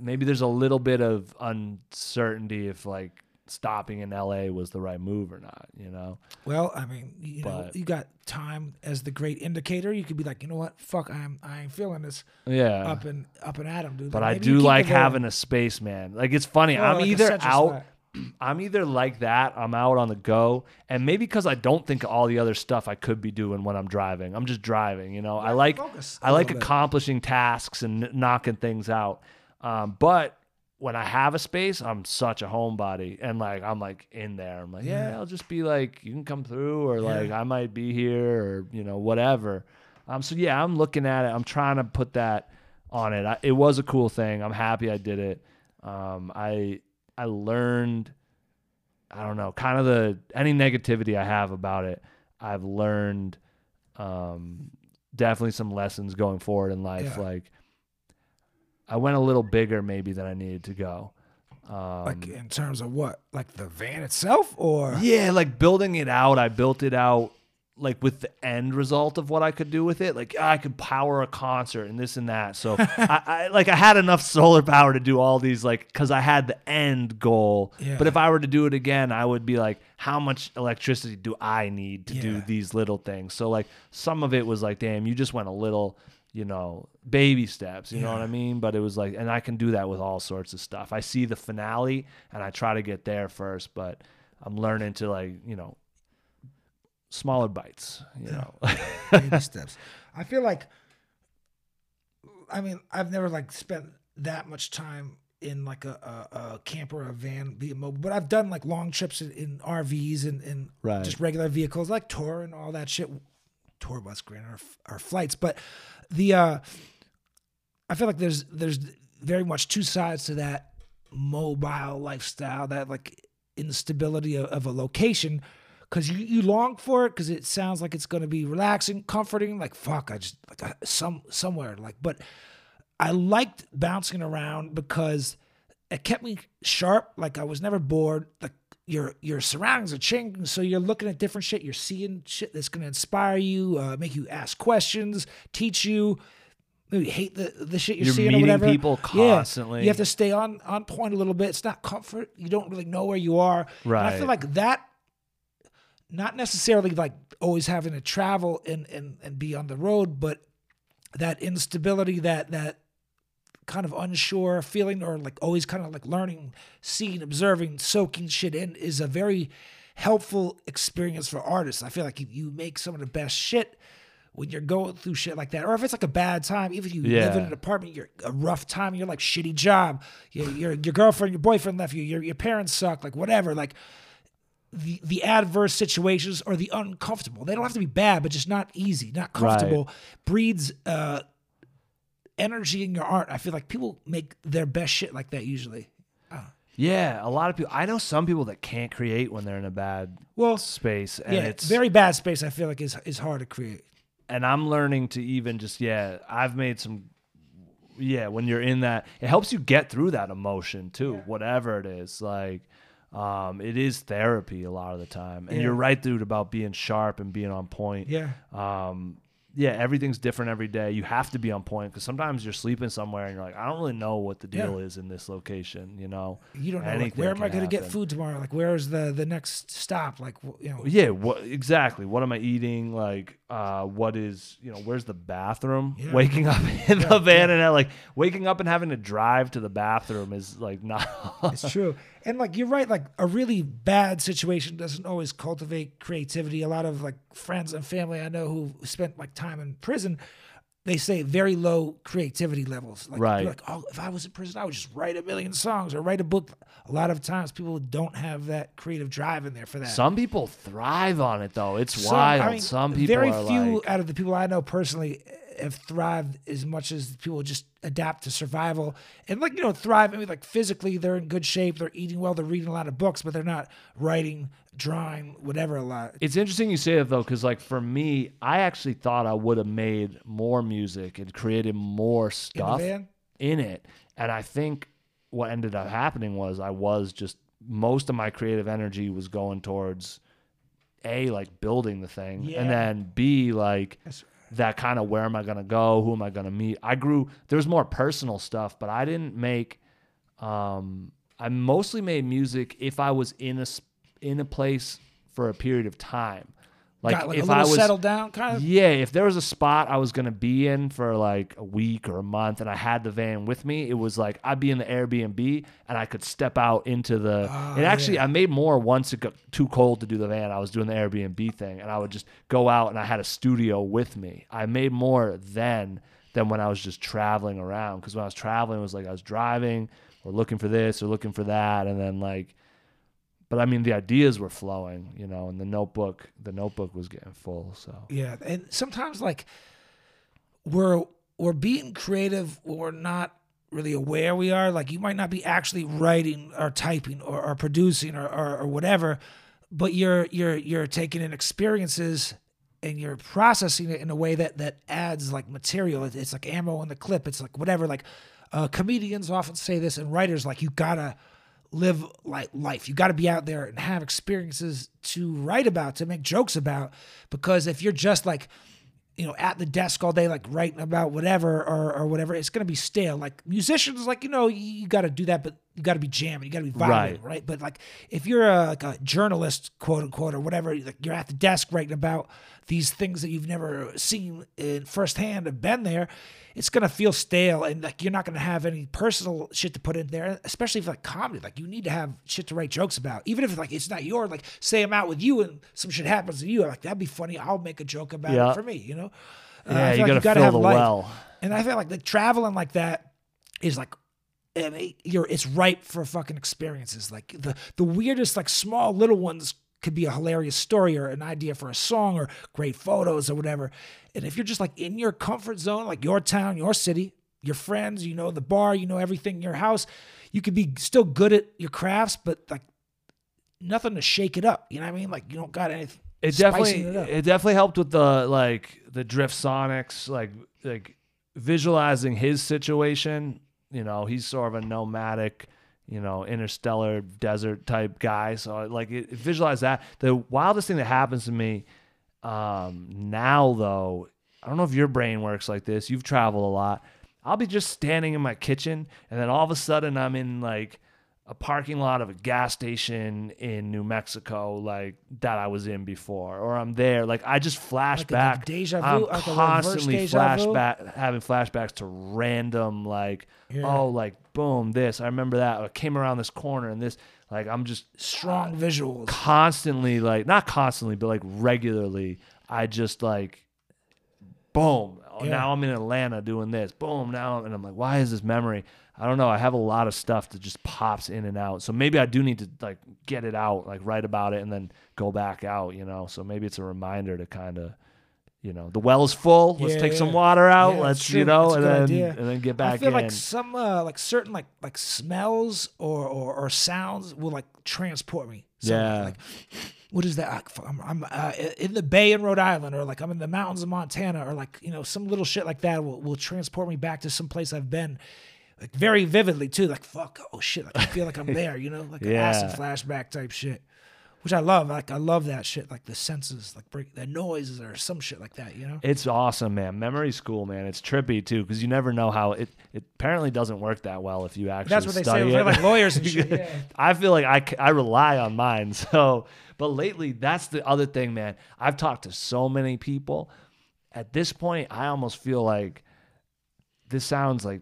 maybe there's a little bit of uncertainty if like stopping in LA was the right move or not, you know? Well, I mean, you know, you got time as the great indicator. You could be like, you know what, fuck, I'm I ain't feeling this Yeah. up and up and at 'em, dude. but Like, I do like having a space, man. Like it's funny. Oh, I'm like either out spot. I'm either like that, I'm out on the go, and maybe because I don't think of all the other stuff I could be doing when I'm driving. I'm just driving, you know. I like I like bit. accomplishing tasks and knocking things out. Um, but when I have a space, I'm such a homebody, and like I'm like in there. I'm like, yeah, Yeah. I'll just be like, you can come through, or like I might be here, or you know, whatever. Um, so yeah, I'm looking at it. I'm trying to put that on it. I, it was a cool thing. I'm happy I did it. Um, I I learned, I don't know, kind of the any negativity I have about it. I've learned, um, definitely some lessons going forward in life. Yeah. Like, I went a little bigger maybe than I needed to go. Um, like in terms of what, like the van itself, or yeah, like building it out, I built it out like with the end result of what I could do with it. Like ah, I could power a concert and this and that. So I, I like I had enough solar power to do all these like because I had the end goal. Yeah. But if I were to do it again, I would be like, how much electricity do I need to do these little things? So like some of it was like, damn, you just went a little. You know, baby steps, you know what I mean? But it was like, and I can do that with all sorts of stuff. I see the finale and I try to get there first, but I'm learning to like, you know, smaller bites, you know. baby steps. I feel like, I mean, I've never like spent that much time in like a, a, a camper or a van being mobile, but I've done like long trips in, in RVs and, and Right. just regular vehicles like tour and all that shit. Tour bus, granted, our, our flights, but the uh, I feel like there's there's very much two sides to that mobile lifestyle, that like instability of, of a location. Cause you, you long for it because it sounds like it's gonna be relaxing, comforting. Like fuck, I just like some somewhere like. But I liked bouncing around because it kept me sharp. Like I was never bored. Like your your surroundings are changing, so you're looking at different shit. You're seeing shit that's gonna inspire you, uh, make you ask questions, teach you. Maybe hate the the shit you're, You're seeing or meeting whatever. people Yeah. constantly. You have to stay on on point a little bit. It's not comfort. You don't really know where you are. And I feel like that not necessarily like always having to travel and, and, and be on the road, but that instability, that that kind of unsure feeling, or like always kind of like learning, seeing, observing, soaking shit in is a very helpful experience for artists. I feel like you, you make some of the best shit when you're going through shit like that, or if it's like a bad time, even if you live in an apartment, you're a rough time, you're like shitty job, your your, your girlfriend, your boyfriend left you, your your parents suck, like whatever, like the the adverse situations or the uncomfortable. They don't have to be bad, but just not easy, not comfortable. Breeds uh, energy in your art. I feel like people make their best shit like that usually. yeah, a lot of people. I know some people that can't create when they're in a bad Well, space, and yeah, it's very bad space. I feel like is is hard to create. and I'm learning to even just yeah, I've made some yeah, when you're in that it helps you get through that emotion too, whatever it is. Like um it is therapy a lot of the time. And Yeah. you're right dude about being sharp and being on point. Yeah, Um yeah, everything's different every day. You have to be on point because sometimes you're sleeping somewhere and you're like, I don't really know what the deal Yeah. is in this location. You know, you don't know like, where am I going to get food tomorrow? Like where's the the next stop? Like you know, Yeah, what exactly? What am I eating? Like, uh, what is you know? Where's the bathroom? Yeah. Waking up in the van and like waking up and having to drive to the bathroom is like not. It's true. And like you're right, like a really bad situation doesn't always cultivate creativity. A lot of like friends and family I know who spent like time in prison, they say very low creativity levels. Like, Right. Like, oh, if I was in prison, I would just write a million songs or write a book. A lot of times people don't have that creative drive in there for that. Some people thrive on it though. It's Some- wild. I mean, Some people very few like, out of the people I know personally have thrived as much as people just adapt to survival and like you know thrive. I mean, like physically, they're in good shape. They're eating well. They're reading a lot of books, but they're not writing, drawing, whatever. A lot. It's interesting you say that though, because like for me, I actually thought I would have made more music and created more stuff van? in it. And I think what ended up happening was I was just most of my creative energy was going towards a like building the thing, Yeah. and then b like That's- that kind of where am I gonna go? Who am I gonna meet? I grew. There was more personal stuff, but I didn't make. Um, I mostly made music if I was in a, in a place for a period of time. Like, Got like if a I was settled down, kind of. yeah, if there was a spot I was gonna be in for like a week or a month, and I had the van with me, it was like I'd be in the Airbnb and I could step out into the. Ah, oh, and actually, I made more once it got too cold to do the van. I was doing the Airbnb thing, and I would just go out and I had a studio with me. I made more then than when I was just traveling around. Because when I was traveling, it was like I was driving or looking for this or looking for that, and then like but I mean the ideas were flowing, you know, and the notebook the notebook was getting full. So Yeah, and sometimes like we're we're being creative we're not really aware we are. Like you might not be actually writing or typing or, or producing or, or, or whatever, but you're you're you're taking in experiences and you're processing it in a way that that adds like material. It- It's like ammo in the clip. It's like whatever. Like uh, comedians often say this, and writers like you gotta live like life. You got to be out there and have experiences to write about, to make jokes about. Because if you're just like, you know, at the desk all day, like writing about whatever or, or whatever, it's gonna be stale. Like musicians, like you know, you, you got to do that, but you got to be jamming, you got to be vibing, Right. right. But like if you're a, like a journalist, quote unquote, or whatever, like you're at the desk writing about these things that you've never seen in firsthand and been there. It's gonna feel stale, and like you're not gonna have any personal shit to put in there. Especially if like comedy, like you need to have shit to write jokes about, even if like it's not your. Like say I'm out with you and some shit happens to you, like that'd be funny. I'll make a joke about Yeah. it for me, you know. Uh, Yeah, feel you like gotta fill the well. and I feel like the traveling like that is like Mean, you're it's ripe for fucking experiences. Like the the weirdest, like small little ones could be a hilarious story or an idea for a song or great photos or whatever. And if you're just like in your comfort zone, like your town, your city, your friends, you know the bar, you know everything in your house, you could be still good at your crafts, but like nothing to shake it up. You know what I mean? Like you don't got anything. it definitely it it, definitely helped with the like the drift sonics like like visualizing his situation you know he's sort of a nomadic you know interstellar desert type guy. So like it, visualize that. The wildest thing that happens to me um now though i don't know if your brain works like this. You've traveled a lot. I'll be just standing in my kitchen and then all of a sudden i'm in like a parking lot of a gas station in New Mexico, like that I was in before, or I'm there. Like I just flash Like a back. deja vu, I'm like constantly flashback, having flashbacks to random, like Yeah. oh, like boom, this. I remember that. I came around this corner and this. Like I'm just Strong visuals. constantly, like not constantly, but like regularly. I just like boom. Oh, Yeah. Now I'm in Atlanta doing this. Boom. Now and I'm like, why is this memory? I don't know. I have a lot of stuff that just pops in and out. So maybe I do need to like get it out, like write about it, and then go back out. You know. So maybe it's a reminder to kind of, you know, the well is full. Let's Yeah, take some water out. Yeah, Let's you know, and then idea. and then get back I feel in. like some uh, like certain like like smells or, or or sounds will like transport me. somewhere. Yeah. Like what is that? I'm, I'm uh, in the Bay in Rhode Island, or like I'm in the mountains of Montana, or like you know some little shit like that will, will transport me back to some place I've been. Like very vividly too, like fuck, oh shit, like I feel like I'm there, you know, like an acid flashback type shit, which I love. Like I love that shit, like the senses, like break the noises or some shit like that, you know. It's awesome, man. Memory school, man. It's trippy too because you never know how it. It apparently doesn't work that well if you actually. That's what they say. They're like lawyers and shit. Yeah. I feel like I I rely on mine. So, but lately, that's the other thing, man. I've talked to so many people. At this point, I almost feel like this sounds like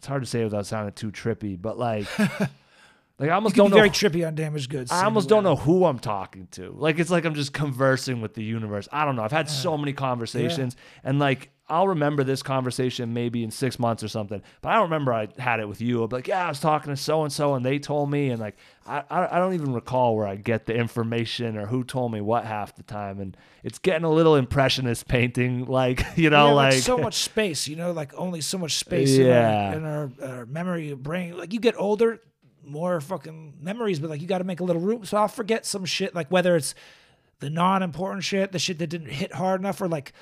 it's hard to say without sounding too trippy, but like, like I almost don't know. very trippy on damaged goods. I almost don't know who I'm talking to. Like it's like I'm just conversing with the universe. I don't know. I've had so many conversations, and like I'll remember this conversation maybe in six months or something. But I don't remember I had it with you. I'll be like, yeah, I was talking to so and so, and they told me, and like I, I don't even recall where I get the information or who told me what half the time, and it's getting a little impressionist painting, like you know, Yeah, like, so much space, you know, like only so much space Yeah. in, our, in our, our memory brain. Like you get older, more fucking memories, but like you got to make a little room. So I'll forget some shit, like whether it's the non-important shit, the shit that didn't hit hard enough, or like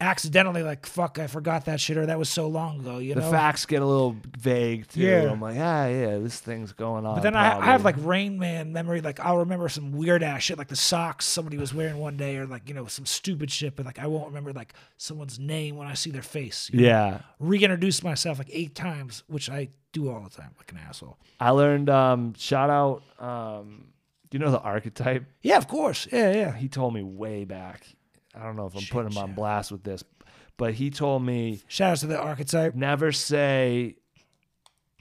accidentally like fuck I forgot that shit or that was so long ago. You The know. The facts get a little vague too. Yeah. I'm like, ah, yeah, this thing's going on. But then I, I have like Rain Man memory. Like I'll remember some weird ass shit, like the socks somebody was wearing one day, or like you know some stupid shit. But like I won't remember like someone's name when I see their face. you know? yeah. Reintroduce myself like eight times, which I do all the time, like an asshole. I learned. Um, shout out. Um, do you know the archetype? Yeah, of course. Yeah, yeah. He told me way back. I don't know if I'm putting him on blast with this, but he told me Shout out to the archetype. never say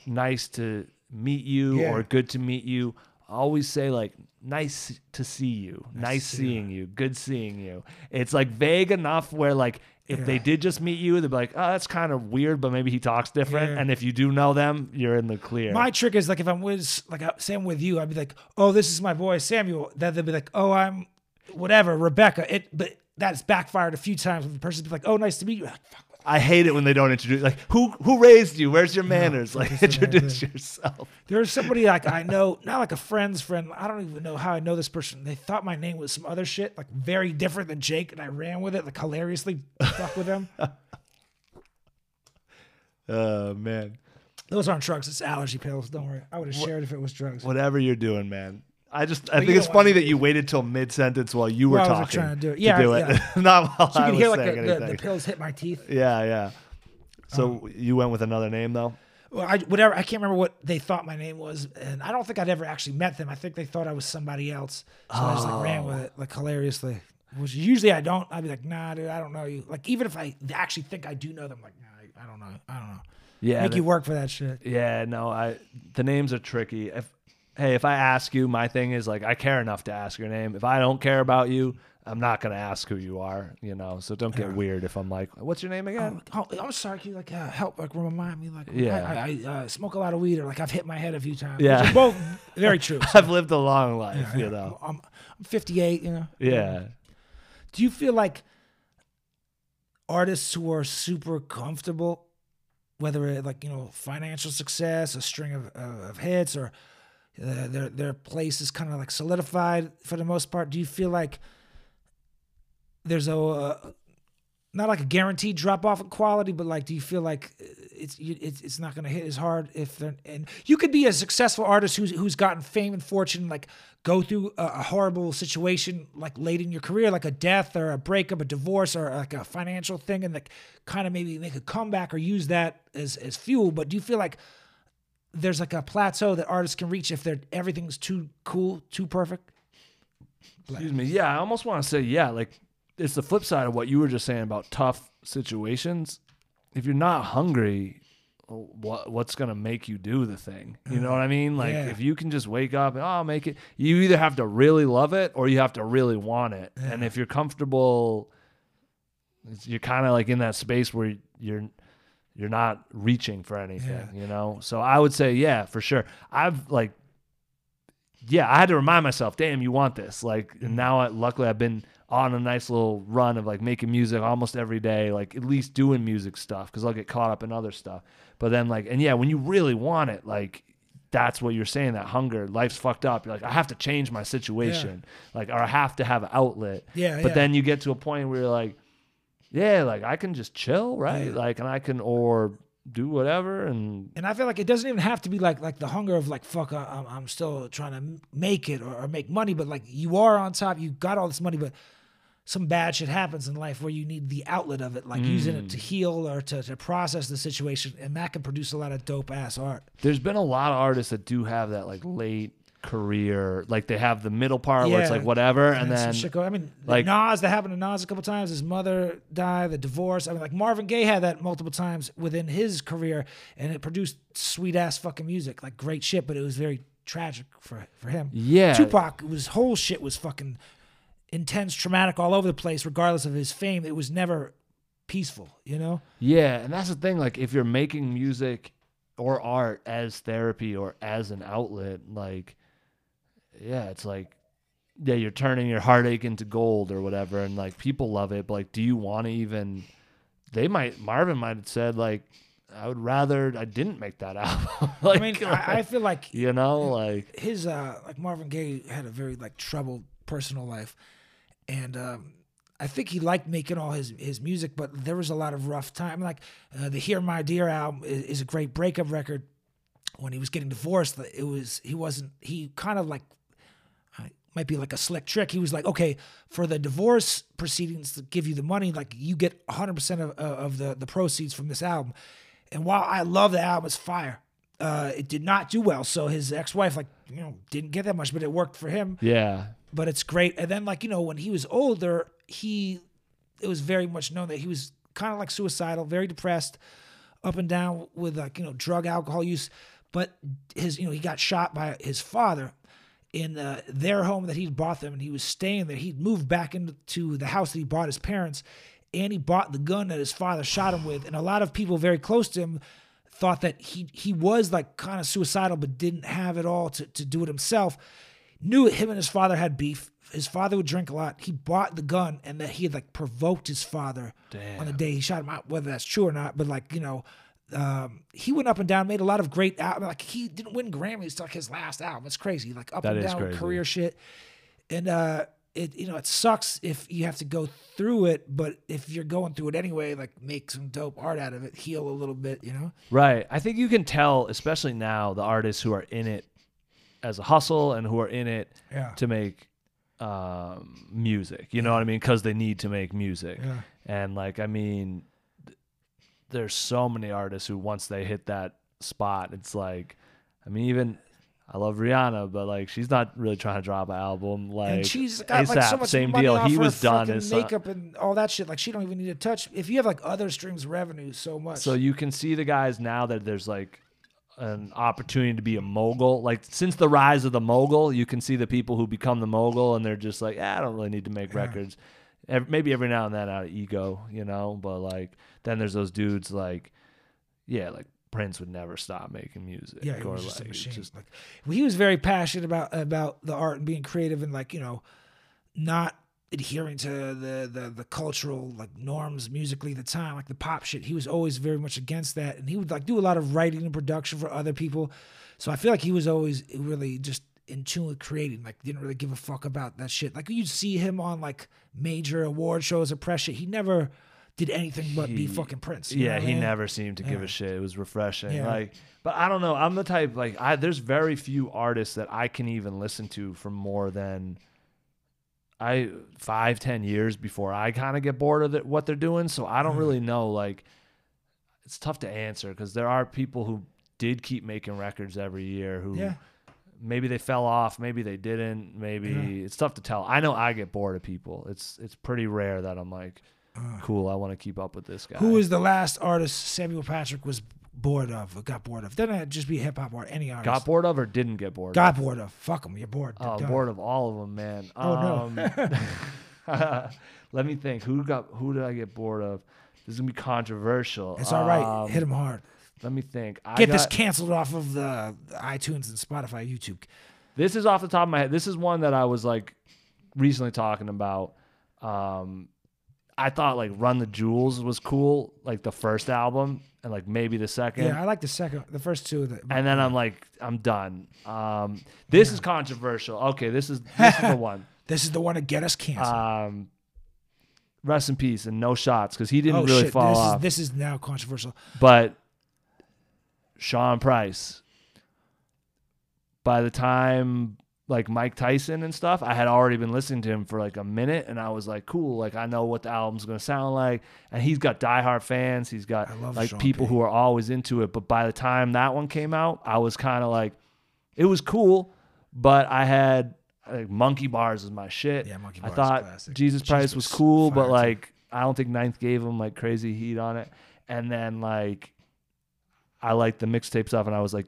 nice to meet you Yeah. or good to meet you. Always say like nice to see you, nice, to see seeing you, good seeing you. It's like vague enough where like if they Yeah. did just meet you, they'd be like, oh, that's kind of weird, but maybe he talks different. Yeah. And if you do know them, you're in the clear. My trick is like if I'm with like uh, I- say I'm with you, I'd be like, oh, this is my boy Samuel. Then they'll be like, oh, I'm whatever Rebecca. It but that's backfired a few times when the person's be like, oh, nice to meet you. Like, fuck. I hate it when they don't introduce like who who raised you? Where's your manners? Like introduce yourself. There's somebody like I know, not like a friend's friend. I don't even know how I know this person. They thought my name was some other shit, like very different than Jake, and I ran with it, like hilariously fuck with them. Oh man. Those aren't drugs, it's allergy pills. Don't worry. I would have shared if it was drugs. Whatever you're doing, man. I just I But think it's funny that you waited till mid sentence while you were was talking trying to do it. Yeah, do yeah. it, not while So you I can was hear like saying the, the, the pills hit my teeth. yeah, yeah. So Um, you went with another name though. Well, I, whatever. I can't remember what they thought my name was, and I don't think I'd ever actually met them. I think they thought I was somebody else, so I just like ran with it, like hilariously. Which usually I don't. I'd be like, Nah, dude, I don't know you. Like even if I actually think I do know them, like, Nah, I- I don't know. I don't know. Yeah, Make the- you work for that shit. Yeah, no, I the names are tricky. If hey, if I ask you, my thing is like I care enough to ask your name. If I don't care about you, I'm not gonna ask who you are. You know, so don't get weird if I'm like, what's your name again? Oh, I'm sorry. Can you like uh, help like remind me? Like, Yeah. I, I, I uh, smoke a lot of weed, or like I've hit my head a few times. Yeah. both very true. So, I've lived a long life, you know. I'm, I'm 58. You know. Yeah. Do you feel like artists who are super comfortable, whether it like you know financial success, a string of, uh, of hits, or uh, their their place is kind of like solidified for the most part? Do you feel like there's a uh, not like a guaranteed drop off in quality, but like, do you feel like it's it's, it's not going to hit as hard if they're and you could be a successful artist who's who's gotten fame and fortune, like go through a, a horrible situation like late in your career, like a death or a breakup, a divorce, or like a financial thing, and like kind of maybe make a comeback or use that as as fuel. But do you feel like there's like a plateau that artists can reach if they're everything's too cool, too perfect? Excuse me. Yeah, I almost want to say yeah. Like it's the flip side of what you were just saying about tough situations. If you're not hungry, what what's gonna make you do the thing? You know what I mean? Like Yeah. if you can just wake up and oh, I'll make it. You either have to really love it or you have to really want it. And if you're comfortable, you're kind of like in that space where you're you're not reaching for anything. You know. So I would say yeah, for sure. I've like yeah, I had to remind myself, damn, you want this. Like, and mm-hmm. now, I, luckily, I've been on a nice little run of like making music almost every day, like at least doing music stuff because I'll get caught up in other stuff. But then, like, and yeah, when you really want it, like, that's what you're saying that hunger, life's fucked up. You're like, I have to change my situation, like, or I have to have an outlet. Yeah, But yeah. then you get to a point where you're like, yeah, like, I can just chill, right? Like, and I can, or do whatever. And And I feel like it doesn't even have to be like like the hunger of like fuck I- I'm, I'm still trying to make it or, or make money, but like you are on top, you got all this money, but some bad shit happens in life where you need the outlet of it, like using it to mm. heal or to, to process the situation, and that can produce a lot of dope ass art. there's been a lot of artists that do have that like late career like they have the middle part where it's Yeah. like whatever and, some then shit go- I mean, like- like Nas, that happened to Nas a couple times. His mother died, the divorce. I mean, like Marvin Gaye had that multiple times within his career, and it produced sweet ass fucking music, like great shit. But it was very tragic for for him. Yeah. Tupac was whole shit was fucking intense, traumatic, all over the place. Regardless of his fame, it was never peaceful. You know? yeah and that's the thing like if you're making music or art as therapy or as an outlet like yeah it's like yeah you're turning your heartache into gold or whatever and like people love it but like do you want to even they might marvin might have said like i would rather i didn't make that album like, I mean, I, I feel like you know like his uh like Marvin Gaye had a very like troubled personal life, and um, I think he liked making all his his music, but there was a lot of rough time. Like uh, the "Here My Dear" album is, is a great breakup record. When he was getting divorced, it was he wasn't he kind of like might be like a slick trick. He was like, okay, for the divorce proceedings to give you the money, like you get 100% of, of the, the proceeds from this album. And while I love the album, it's fire. Uh, it did not do well. So his ex wife, like, you know, didn't get that much, but it worked for him. Yeah. But it's great. And then, like, you know, when he was older, he, it was very much known that he was kind of like suicidal, very depressed, up and down with like, you know, drug, alcohol use. But his, you know, he got shot by his father in uh, their home that he'd bought them and he was staying there. He'd moved back into the house that he bought his parents and he bought the gun that his father shot him with. And a lot of people very close to him thought that he he was like kind of suicidal but didn't have it all to, to do it himself. Knew him and his father had beef. His father would drink a lot. He bought the gun and that he had like provoked his father on the day he shot him out, whether that's true or not. But like, you know, um, he went up and down, made a lot of great albums. Like he didn't win Grammys, it's like his last album. It's crazy, like up That and down crazy. career shit. And uh, it you know it sucks if you have to go through it, but if you're going through it anyway, like make some dope art out of it, heal a little bit, you know. Right. I think you can tell, especially now, the artists who are in it as a hustle and who are in it Yeah. to make um, music. You know what I mean? Because they need to make music. Yeah. And like, I mean, there's so many artists who once they hit that spot, it's like, I mean, even. I love Rihanna, but like she's not really trying to drop an album. Like and she's got like so much same money deal. off He her was done. It's makeup and all that shit. Like she don't even need to touch. If you have like other streams revenue, so much. So you can see the guys now that there's like an opportunity to be a mogul. Like since the rise of the mogul, you can see the people who become the mogul and they're just like, eh, I don't really need to make records. Ev- Maybe every now and then out of ego, you know. But like then there's those dudes like, yeah, like Prince would never stop making music. Yeah, he or was just a like, machine. just- like he was very passionate about about the art and being creative and like you know, not adhering to the the the cultural like norms musically at the time, like the pop shit. He was always very much against that, and he would like do a lot of writing and production for other people. So I feel like he was always really just in tune with creating. Like didn't really give a fuck about that shit. Like you'd see him on like major award shows or press shit. He never did anything but be fucking Prince. yeah, what I he mean? never seemed to give Yeah. a shit. It was refreshing. Yeah. Like, but I don't know. I'm the type like I. There's very few artists that I can even listen to for more than I five ten years before I kind of get bored of it, what they're doing. So I Mm. don't really know. Like, it's tough to answer because there are people who did keep making records every year who. Yeah. Maybe they fell off. Maybe they didn't. Maybe Yeah. it's tough to tell. I know I get bored of people. It's it's pretty rare that I'm like, cool. I want to keep up with this guy. Uh. Who was the last artist Samuel Patrick was bored of or got bored of? Doesn't it just be hip hop or any artist? got bored of or didn't get bored? of? Got bored of. Fuck them. You're bored. Oh, done. bored of all of them, man. Oh, no. Um, let me think. Who got? Who did I get bored of? This is gonna be controversial. It's all right. Um, Hit him hard. Let me think. I Get this canceled off of the iTunes and Spotify, YouTube. This is off the top of my head. This is one that I was like recently talking about. Um, I thought like Run the Jewels was cool, like the first album, and like maybe the second. Yeah, I like the second, the first two. Of the, and then I'm like, I'm done. Um, this is controversial. Okay, this is this is the one. this is the one to get us canceled. Um, rest in peace and no shots because he didn't oh really shit! fall This off. is this is now controversial. but Sean Price, by the time like Mic Tyson and stuff, I had already been listening to him for like a minute, and I was like, cool, like I know what the album's gonna sound like. And he's got diehard fans. He's got like Sean people P. who are always into it. But by the time that one came out, I was kind of like, it was cool, but I had like Monkey Bars is my shit. Yeah, Monkey I Bars is thought classic. Jesus Jesus Price was was cool, but like I don't think Ninth gave him like crazy heat on it. And then like I liked the mixtape stuff, and I was like,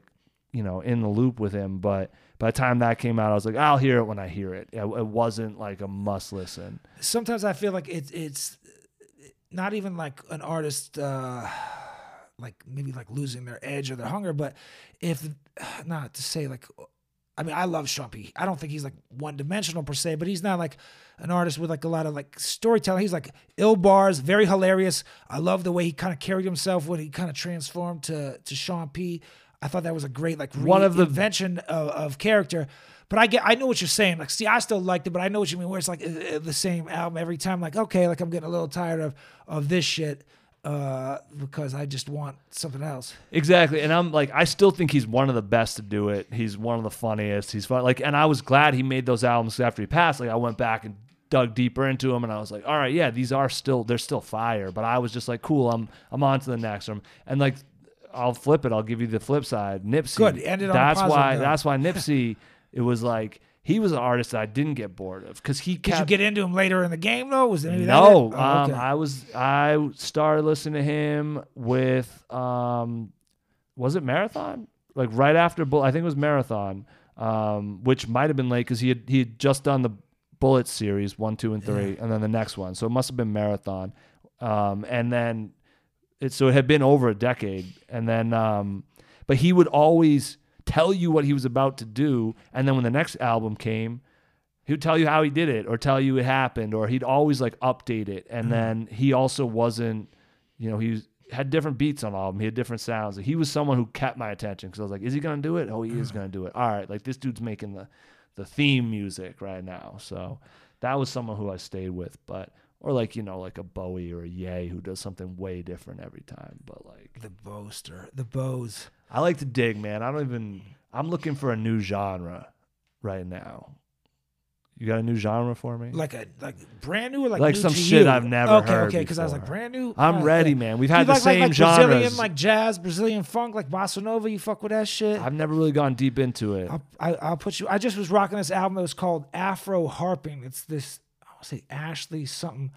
you know, in the loop with him. But by the time that came out, I was like, I'll hear it when I hear it. It, it wasn't like a must listen. Sometimes I feel like it's it's not even like an artist. uh like maybe like losing their edge or their hunger, but if not to say like I mean, I love P. I don't think he's like one dimensional per se, but he's not like an artist with like a lot of like storytelling. He's like ill bars, very hilarious. I love the way he kind of carried himself when he kind of transformed to to Sean P. I thought that was a great like One of the- invention of, of character. But I get, I know what you're saying. Like, see, I still liked it, but I know what you mean. Where it's like uh, the same album every time. Like, okay, like I'm getting a little tired of of this shit uh, because I just want something else. Exactly. And I'm like, I still think he's one of the best to do it. He's one of the funniest. He's fun. Like, and I was glad he made those albums after he passed. Like, I went back and dug deeper into them, and I was like, all right, yeah, these are still they're still fire. But I was just like, cool, I'm I'm on to the next one. And like, I'll flip it. I'll give you the flip side. Nipsey. Good. Ended on That's positive why. note. That's why Nipsey. it was like he was an artist that I didn't get bored of because he Did kept you get into him later in the game though? Was it maybe no, that? it? Oh, um, okay. I was I started listening to him with um, was it Marathon? Like right after Bull, I think it was Marathon, um, which might have been late because he had he had just done the Bullet series one, two, and three, and then the next one, so it must have been Marathon, um, and then it so it had been over a decade, and then um, but he would always tell you what he was about to do, and then when the next album came, he would tell you how he did it or tell you it happened or he'd always like update it. And then he also wasn't you know he was, had different beats on all of them he had different sounds. He was someone who kept my attention because i was like is he gonna do it? Oh he is gonna do it. All right like this dude's making the the theme music right now. So that was someone who i stayed with. But or like you know like a bowie or a Ye who does something way different every time but like the boaster, the bows. i like to dig man i don't even i'm looking for a new genre right now you got a new genre for me Like a like brand new or like Like new some shit you? I've never okay, heard Okay, because I was like brand new. I'm Uh, ready, yeah. man. We've had the like, same like, like genres. Brazilian like jazz, Brazilian funk, like bossa nova. You fuck with that shit. I've never really gone deep into it. I'll, I, I'll put you. I just was rocking this album that was called Afro Harping. It's this. Say Ashley something.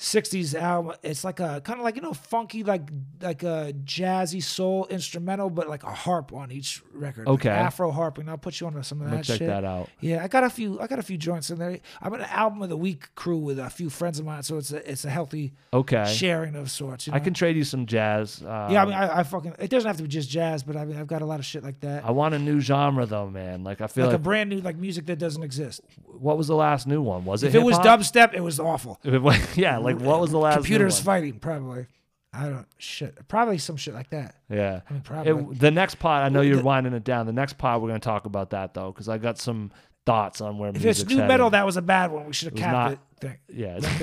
60s album. It's like a kind of like you know funky like like a jazzy soul instrumental, but like a harp on each record. like Okay. Afro harping. I'll put you on some of that check shit. that out. Yeah, I got a few. I got a few joints in there. I'm an album of the week crew with a few friends of mine, so it's a it's a healthy Okay. sharing of sorts. You know? I can trade you some jazz. Um, Yeah, I mean, I, I fucking. It doesn't have to be just jazz, but I mean, I've got a lot of shit like that. I want a new genre though, man. Like I feel like, like, a brand new like music that doesn't exist. what was the last new one? Was it? If it was hip-hop? dubstep, it was awful. If it was- yeah, like what was the last? new Computers one? fighting, probably. I don't shit. Probably some shit like that. Yeah. I mean, probably. It, the next pod, I know you're the- winding it down. The next pod, we're going to talk about that though, because I got some thoughts on where if it's new headed. metal, that was a bad one. We should have capped not- it. Thing. yeah, Like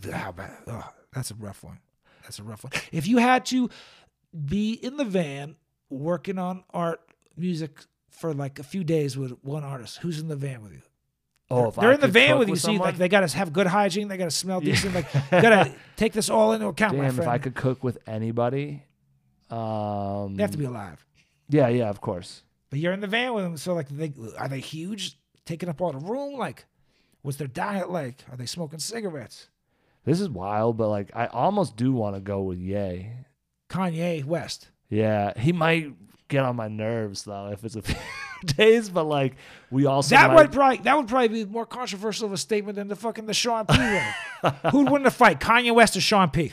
that- how bad- oh, that's a rough one. That's a rough one. If you had to be in the van working on art music for like a few days with one artist, who's in the van with you? Oh, They're in the van with you. See, someone? like they got to have good hygiene. They got to smell decent. Like you got to take this all into account, my Damn, if. I could cook with anybody, um, they have to be alive. Yeah, yeah, of course. But you're in the van with them, so like, they are they huge, taking up all the room? Like, what's their diet like? Are they smoking cigarettes? This is wild, but like I almost do want to go with Ye. Kanye West. Yeah, he might get on my nerves though if it's a days, but like we also That might, would probably that would probably be more controversial of a statement than the fucking the Sean P. Who'd win the fight, Kanye West or Sean P?